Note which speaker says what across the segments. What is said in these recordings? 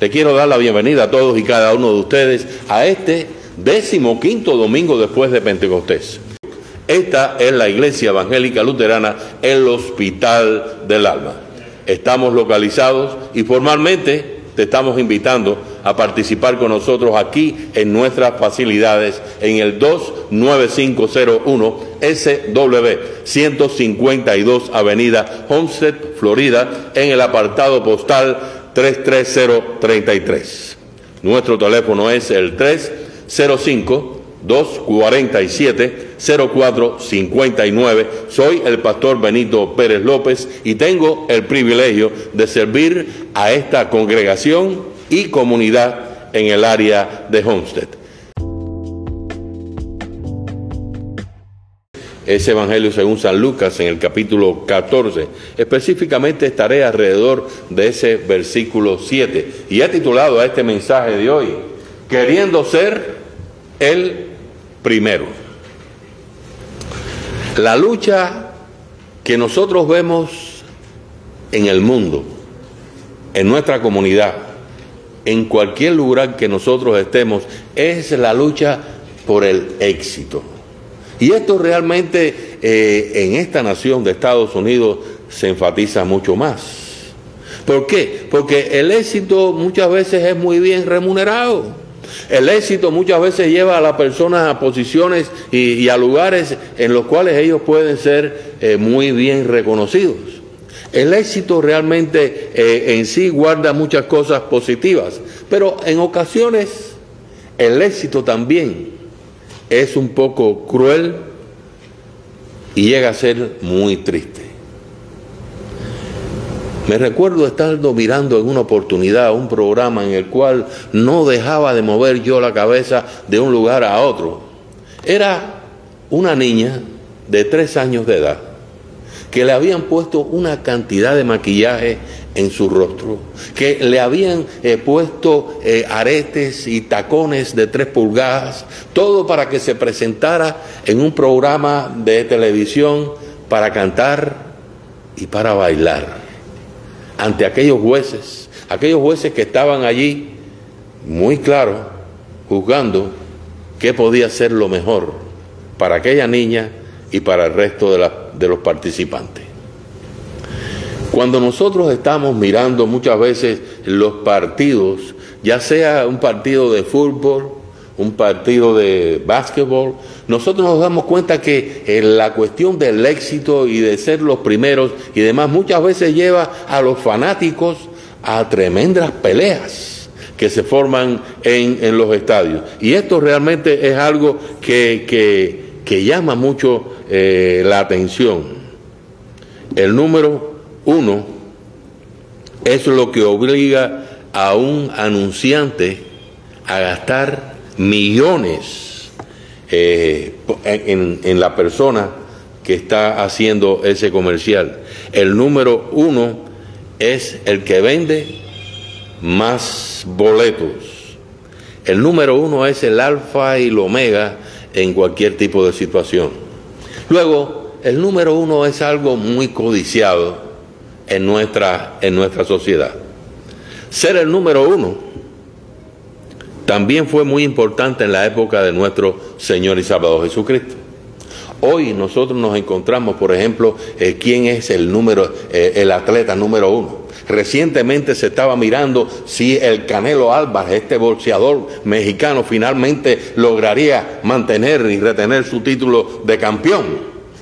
Speaker 1: Le quiero dar la bienvenida a todos y cada uno de ustedes a este décimo quinto domingo después de Pentecostés. Esta es la Iglesia Evangélica Luterana, el Hospital del Alma. Estamos localizados y formalmente te estamos invitando a participar con nosotros aquí en nuestras facilidades en el 29501 SW 152 Avenida Homestead, Florida, en el apartado postal 33033. Nuestro teléfono es el 305 247 0459. Soy el pastor Benito Pérez López y tengo el privilegio de servir a esta congregación y comunidad en el área de Homestead. Ese Evangelio según San Lucas en el capítulo 14. Específicamente estaré alrededor de ese versículo 7. Y he titulado a este mensaje de hoy, queriendo ser el primero. La lucha que nosotros vemos en el mundo, en nuestra comunidad, en cualquier lugar que nosotros estemos, es la lucha por el éxito. Y esto realmente eh, en esta nación de Estados Unidos se enfatiza mucho más. ¿Por qué? Porque el éxito muchas veces es muy bien remunerado. El éxito muchas veces lleva a las personas a posiciones y, a lugares en los cuales ellos pueden ser eh, muy bien reconocidos. El éxito realmente eh, en sí guarda muchas cosas positivas, pero en ocasiones el éxito también es un poco cruel y llega a ser muy triste. Me recuerdo estando mirando en una oportunidad un programa en el cual no dejaba de mover yo la cabeza de un lugar a otro. Era una niña de tres años de edad que le habían puesto una cantidad de maquillaje en su rostro, que le habían eh, puesto eh, aretes y tacones de tres pulgadas, todo para que se presentara en un programa de televisión para cantar y para bailar. Ante aquellos jueces, aquellos jueces que estaban allí muy claro, juzgando qué podía ser lo mejor para aquella niña y para el resto de, de los participantes. Cuando nosotros estamos mirando muchas veces los partidos, ya sea un partido de fútbol, un partido de básquetbol, nosotros nos damos cuenta que eh, la cuestión del éxito y de ser los primeros y demás muchas veces lleva a los fanáticos a tremendas peleas que se forman en, los estadios. Y esto realmente es algo que, llama mucho eh, la atención. El número uno es lo que obliga a un anunciante a gastar millones eh, en, la persona que está haciendo ese comercial. El número uno es el que vende más boletos. El número uno es el alfa y el omega en cualquier tipo de situación. Luego, el número uno es algo muy codiciado en nuestra, en nuestra sociedad. Ser el número uno también fue muy importante en la época de nuestro Señor y Salvador Jesucristo. Hoy nosotros nos encontramos, por ejemplo, eh, quién es el número, eh, el atleta número uno. Recientemente se estaba mirando si el Canelo Álvarez, este boxeador mexicano, finalmente lograría mantener y retener su título de campeón.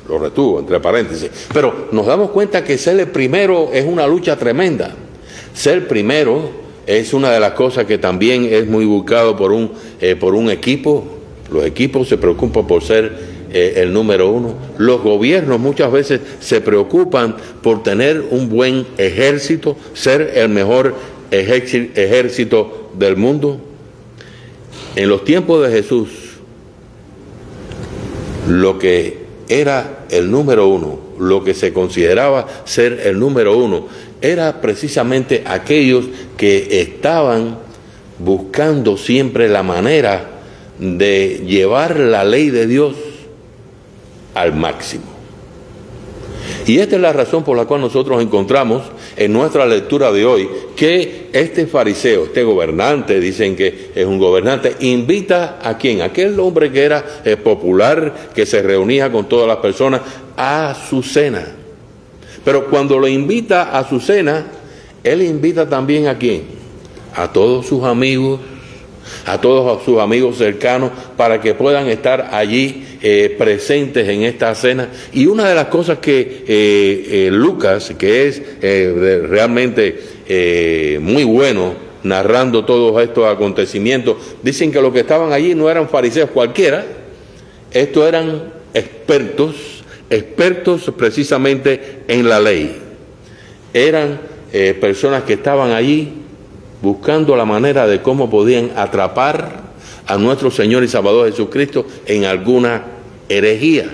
Speaker 1: Lo retuvo, entre paréntesis. Pero nos damos cuenta que ser el primero es una lucha tremenda. Ser primero es una de las cosas que también es muy buscado por un, eh, por un equipo. Los equipos se preocupan por ser eh, el número uno. Los gobiernos muchas veces se preocupan por tener un buen ejército, ser el mejor ejército del mundo. En los tiempos de Jesús, lo que era el número uno, lo que se consideraba ser el número uno, era precisamente aquellos que estaban buscando siempre la manera de llevar la ley de Dios al máximo. Y esta es la razón por la cual nosotros encontramos en nuestra lectura de hoy que este fariseo, este gobernante, dicen que es un gobernante, invita a quién? Aquel hombre que era eh, popular, que se reunía con todas las personas, a su cena. Pero cuando lo invita a su cena, él invita también a quién? A todos sus amigos, a todos sus amigos cercanos, para que puedan estar allí eh, presentes en esta cena. Y una de las cosas que eh, eh, Lucas, que es realmente muy bueno narrando todos estos acontecimientos, dicen que los que estaban allí no eran fariseos cualquiera, estos eran expertos, expertos precisamente en la ley. Eran personas que estaban allí buscando la manera de cómo podían atrapar a nuestro Señor y Salvador Jesucristo en alguna herejía.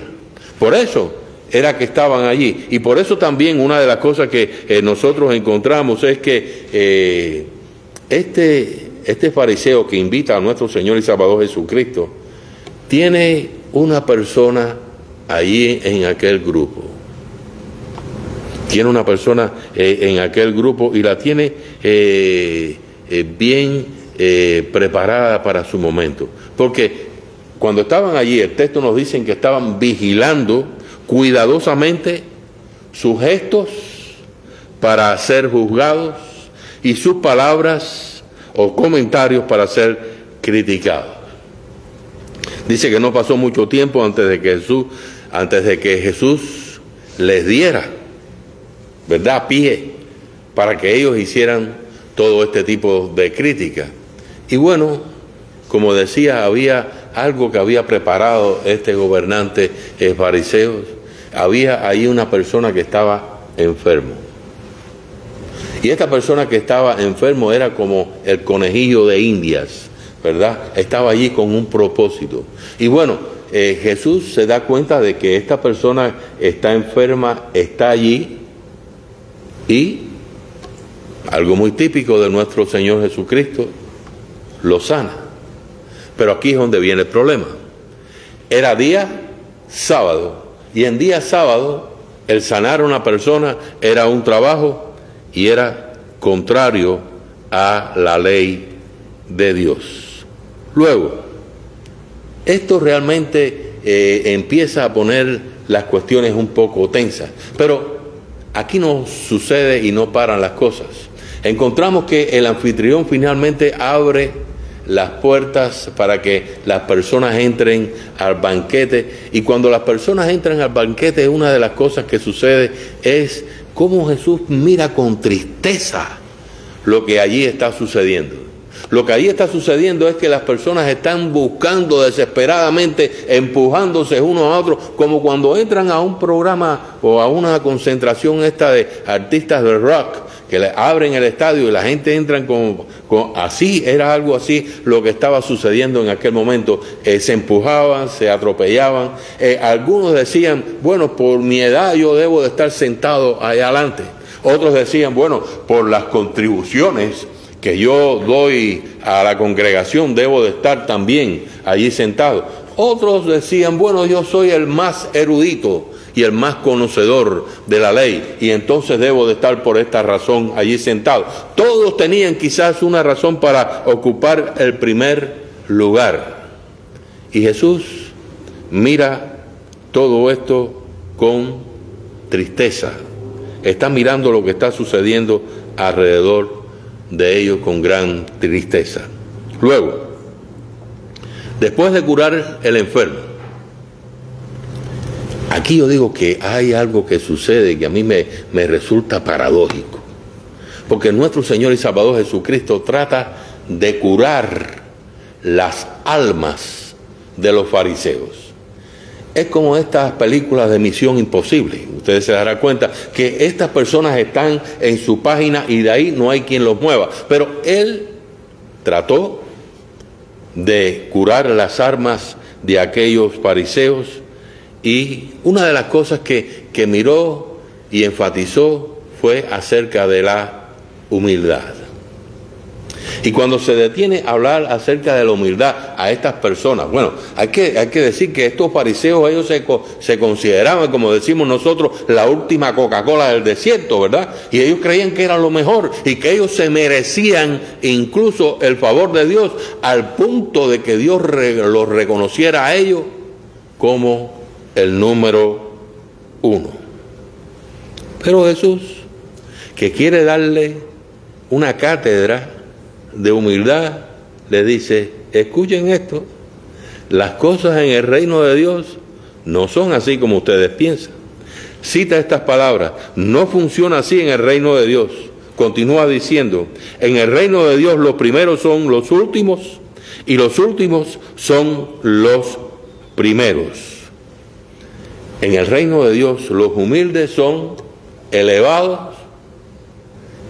Speaker 1: Por eso era que estaban allí. Y por eso también una de las cosas que eh, nosotros encontramos es que eh, este, este fariseo que invita a nuestro Señor y Salvador Jesucristo tiene una persona allí en aquel grupo. Tiene una persona eh, en aquel grupo y la tiene bien eh, preparada para su momento. Porque cuando estaban allí, el texto nos dicen que estaban vigilando cuidadosamente sus gestos para ser juzgados y sus palabras o comentarios para ser criticados. Dice que no pasó mucho tiempo antes de que Jesús, antes de que Jesús les diera, ¿verdad?, pie para que ellos hicieran todo este tipo de crítica. Y bueno, como decía, había algo que había preparado este gobernante eh, fariseo. Había ahí una persona que estaba enfermo. Y esta persona que estaba enfermo era como el conejillo de Indias, ¿verdad? Estaba allí con un propósito. Y bueno, eh, Jesús se da cuenta de que esta persona está enferma, está allí y algo muy típico de nuestro Señor Jesucristo, lo sana. Pero aquí es donde viene el problema. Era día sábado y en día sábado el sanar a una persona era un trabajo y era contrario a la ley de Dios. Luego, esto realmente eh, empieza a poner las cuestiones un poco tensas, pero aquí no sucede y no paran las cosas. Encontramos que el anfitrión finalmente abre las puertas para que las personas entren al banquete. Y cuando las personas entran al banquete, una de las cosas que sucede es cómo Jesús mira con tristeza lo que allí está sucediendo. Lo que allí está sucediendo es que las personas están buscando desesperadamente, empujándose uno a otro, como cuando entran a un programa o a una concentración esta de artistas de rock que le abren el estadio y la gente entra con, así, era algo así lo que estaba sucediendo en aquel momento. Eh, se empujaban, se atropellaban. Eh, algunos decían, bueno, por mi edad yo debo de estar sentado ahí adelante. Otros decían, bueno, por las contribuciones que yo doy a la congregación debo de estar también allí sentado. Otros decían, bueno, yo soy el más erudito y el más conocedor de la ley, y entonces debo de estar por esta razón allí sentado. Todos tenían quizás una razón para ocupar el primer lugar. Y Jesús mira todo esto con tristeza. Está mirando lo que está sucediendo alrededor de ellos con gran tristeza. Luego, después de curar el enfermo, Aquí yo digo que hay algo que sucede que a mí me, me resulta paradójico. Porque nuestro Señor y Salvador Jesucristo trata de curar las almas de los fariseos. Es como estas películas de Misión Imposible. Ustedes se darán cuenta que estas personas están en su página y de ahí no hay quien los mueva. Pero Él trató de curar las armas de aquellos fariseos y una de las cosas que, que miró y enfatizó fue acerca de la humildad. Y cuando se detiene a hablar acerca de la humildad a estas personas, bueno, hay que, hay que decir que estos fariseos, ellos se, se consideraban, como decimos nosotros, la última Coca-Cola del desierto, ¿verdad? Y ellos creían que era lo mejor y que ellos se merecían incluso el favor de Dios al punto de que Dios los reconociera a ellos como el número uno. Pero Jesús, que quiere darle una cátedra de humildad, le dice, escuchen esto, las cosas en el reino de Dios no son así como ustedes piensan. Cita estas palabras, no funciona así en el reino de Dios. Continúa diciendo, en el reino de Dios los primeros son los últimos y los últimos son los primeros. En el reino de Dios los humildes son elevados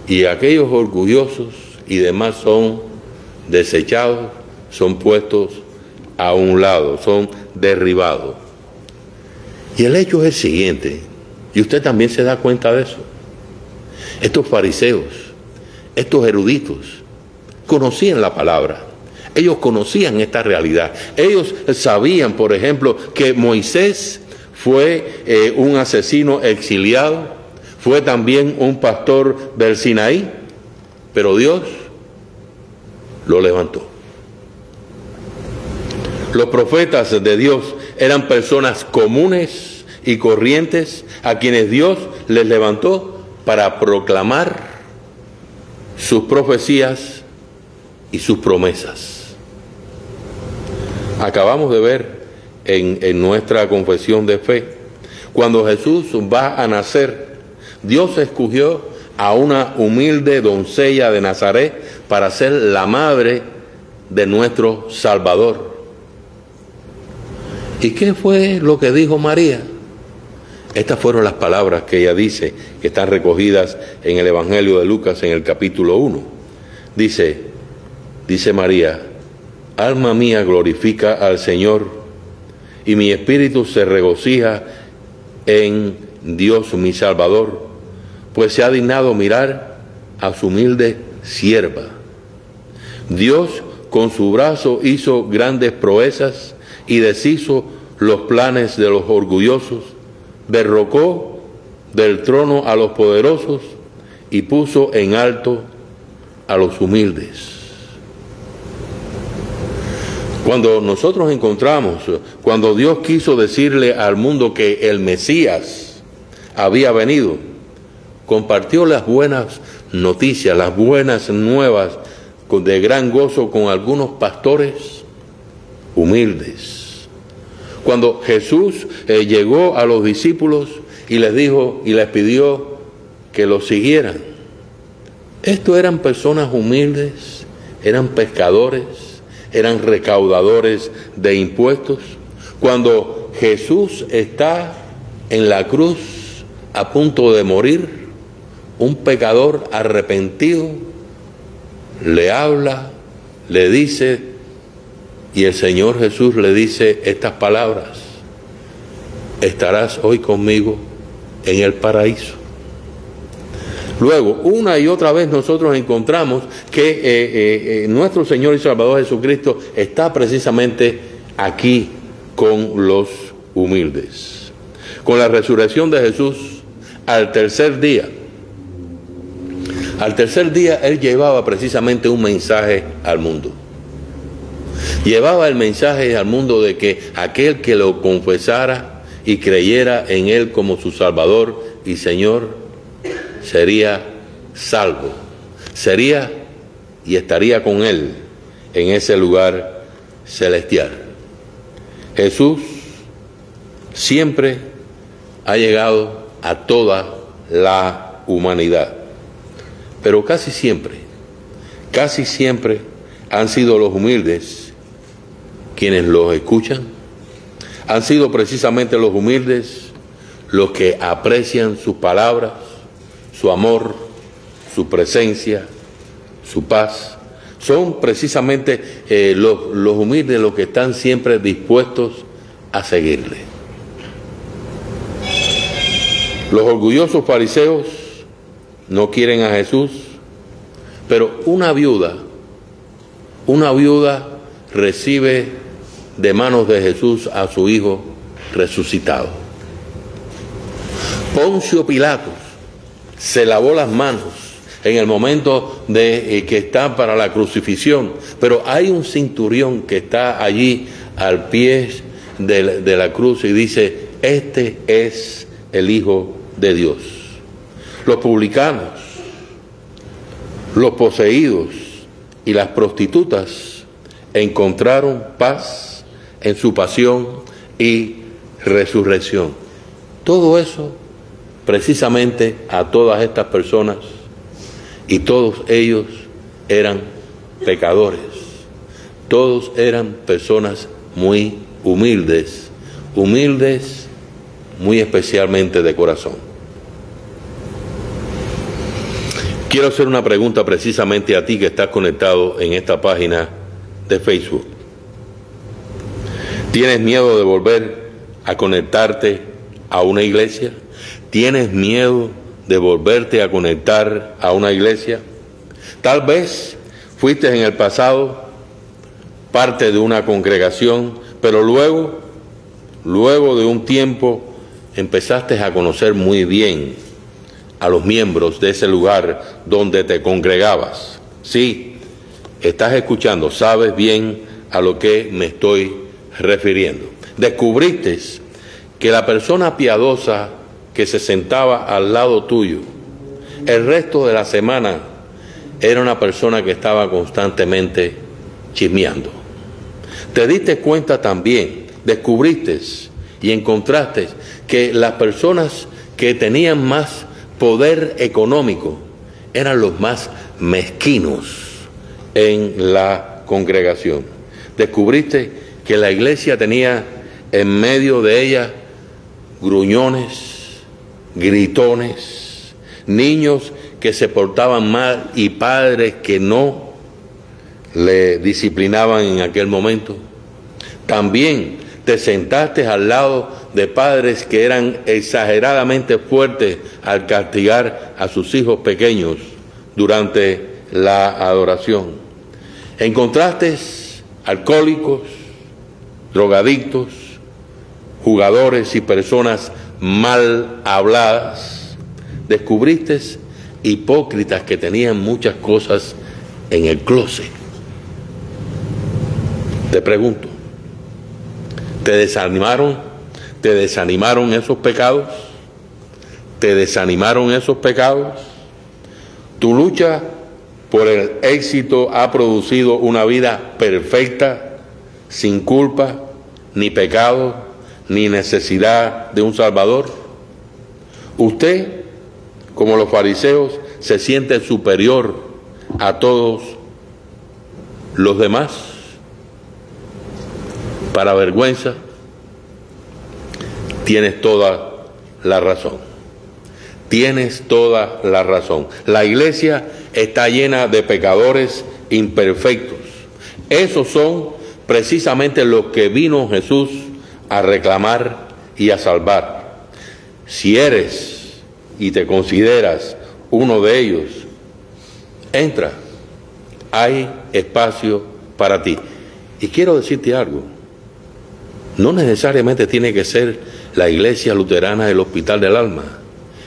Speaker 1: y aquellos orgullosos y demás son desechados, son puestos a un lado, son derribados. Y el hecho es el siguiente, y usted también se da cuenta de eso. Estos fariseos, estos eruditos, conocían la palabra, ellos conocían esta realidad, ellos sabían, por ejemplo, que Moisés fue eh, un asesino exiliado, fue también un pastor del Sinaí, pero Dios lo levantó. Los profetas de Dios eran personas comunes y corrientes a quienes Dios les levantó para proclamar sus profecías y sus promesas. Acabamos de ver en, en nuestra confesión de fe, cuando Jesús va a nacer, Dios escogió a una humilde doncella de Nazaret para ser la madre de nuestro Salvador. ¿Y qué fue lo que dijo María? Estas fueron las palabras que ella dice, que están recogidas en el Evangelio de Lucas en el capítulo 1. Dice, dice María, alma mía glorifica al Señor y mi espíritu se regocija en Dios mi Salvador pues se ha dignado mirar a su humilde sierva. Dios con su brazo hizo grandes proezas y deshizo los planes de los orgullosos, derrocó del trono a los poderosos y puso en alto a los humildes. Cuando nosotros encontramos, cuando Dios quiso decirle al mundo que el Mesías había venido, compartió las buenas noticias, las buenas nuevas de gran gozo con algunos pastores humildes. Cuando Jesús eh, llegó a los discípulos y les dijo y les pidió que lo siguieran, estos eran personas humildes, eran pescadores, eran recaudadores de impuestos. Cuando Jesús está en la cruz a punto de morir, un pecador arrepentido le habla, le dice, y el Señor Jesús le dice estas palabras, estarás hoy conmigo en el paraíso. Luego, una y otra vez nosotros encontramos que eh, eh, eh, nuestro Señor y Salvador Jesucristo está precisamente aquí con los humildes. Con la resurrección de Jesús al tercer día, al tercer día él llevaba precisamente un mensaje al mundo. Llevaba el mensaje al mundo de que aquel que lo confesara y creyera en él como su Salvador y Señor sería salvo. Sería y estaría con él en ese lugar celestial. Jesús siempre ha llegado a toda la humanidad. Pero casi siempre, casi siempre han sido los humildes quienes los escuchan. Han sido precisamente los humildes los que aprecian sus palabras, su amor, su presencia, su paz. Son precisamente eh, los, los humildes los que están siempre dispuestos a seguirle. Los orgullosos fariseos no quieren a Jesús, pero una viuda una viuda recibe de manos de Jesús a su hijo resucitado. Poncio Pilatos se lavó las manos en el momento de eh, que está para la crucifixión, pero hay un cinturión que está allí al pie de la cruz y dice, este es el Hijo de Dios. Los publicanos, los poseídos y las prostitutas encontraron paz en su pasión y resurrección. Todo eso precisamente a todas estas personas y todos ellos eran pecadores. Todos eran personas muy humildes, humildes muy especialmente de corazón. Quiero hacer una pregunta precisamente a ti que estás conectado en esta página de Facebook. ¿Tienes miedo de volver a conectarte a una iglesia? ¿Tienes miedo de volverte a conectar a una iglesia? Tal vez fuiste en el pasado parte de una congregación, pero luego, luego de un tiempo, empezaste a conocer muy bien a los miembros de ese lugar donde te congregabas. Sí, estás escuchando, sabes bien a lo que me estoy refiriendo. Descubriste que la persona piadosa que se sentaba al lado tuyo el resto de la semana era una persona que estaba constantemente chismeando. Te diste cuenta también, descubriste y encontraste que las personas que tenían más poder económico eran los más mezquinos en la congregación. Descubriste que la iglesia tenía en medio de ella gruñones, gritones, niños que se portaban mal y padres que no le disciplinaban en aquel momento. También te sentaste al lado de padres que eran exageradamente fuertes al castigar a sus hijos pequeños durante la adoración. Encontraste alcohólicos, drogadictos, jugadores y personas mal habladas, descubriste hipócritas que tenían muchas cosas en el closet. Te pregunto, ¿te desanimaron? ¿Te desanimaron esos pecados? ¿Te desanimaron esos pecados? Tu lucha por el éxito ha producido una vida perfecta, sin culpa ni pecado, ni necesidad de un Salvador. Usted, como los fariseos, se siente superior a todos los demás. Para vergüenza, tienes toda la razón. Tienes toda la razón. La iglesia está llena de pecadores imperfectos. Esos son precisamente los que vino Jesús a reclamar y a salvar. Si eres y te consideras uno de ellos, entra, hay espacio para ti. Y quiero decirte algo, no necesariamente tiene que ser la iglesia luterana del Hospital del Alma,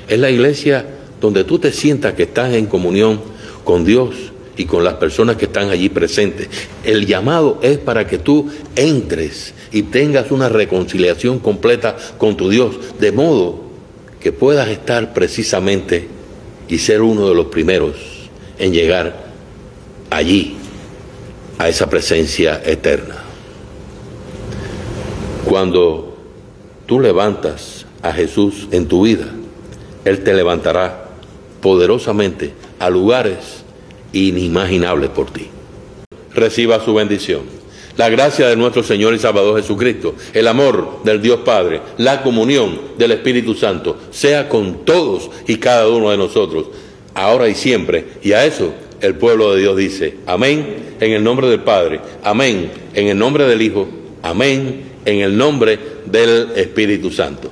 Speaker 1: es la iglesia donde tú te sientas que estás en comunión con Dios y con las personas que están allí presentes. El llamado es para que tú entres y tengas una reconciliación completa con tu Dios, de modo que puedas estar precisamente y ser uno de los primeros en llegar allí, a esa presencia eterna. Cuando tú levantas a Jesús en tu vida, Él te levantará poderosamente a lugares inimaginables por ti. Reciba su bendición. La gracia de nuestro Señor y Salvador Jesucristo, el amor del Dios Padre, la comunión del Espíritu Santo, sea con todos y cada uno de nosotros, ahora y siempre. Y a eso el pueblo de Dios dice, amén en el nombre del Padre, amén en el nombre del Hijo, amén en el nombre del Espíritu Santo.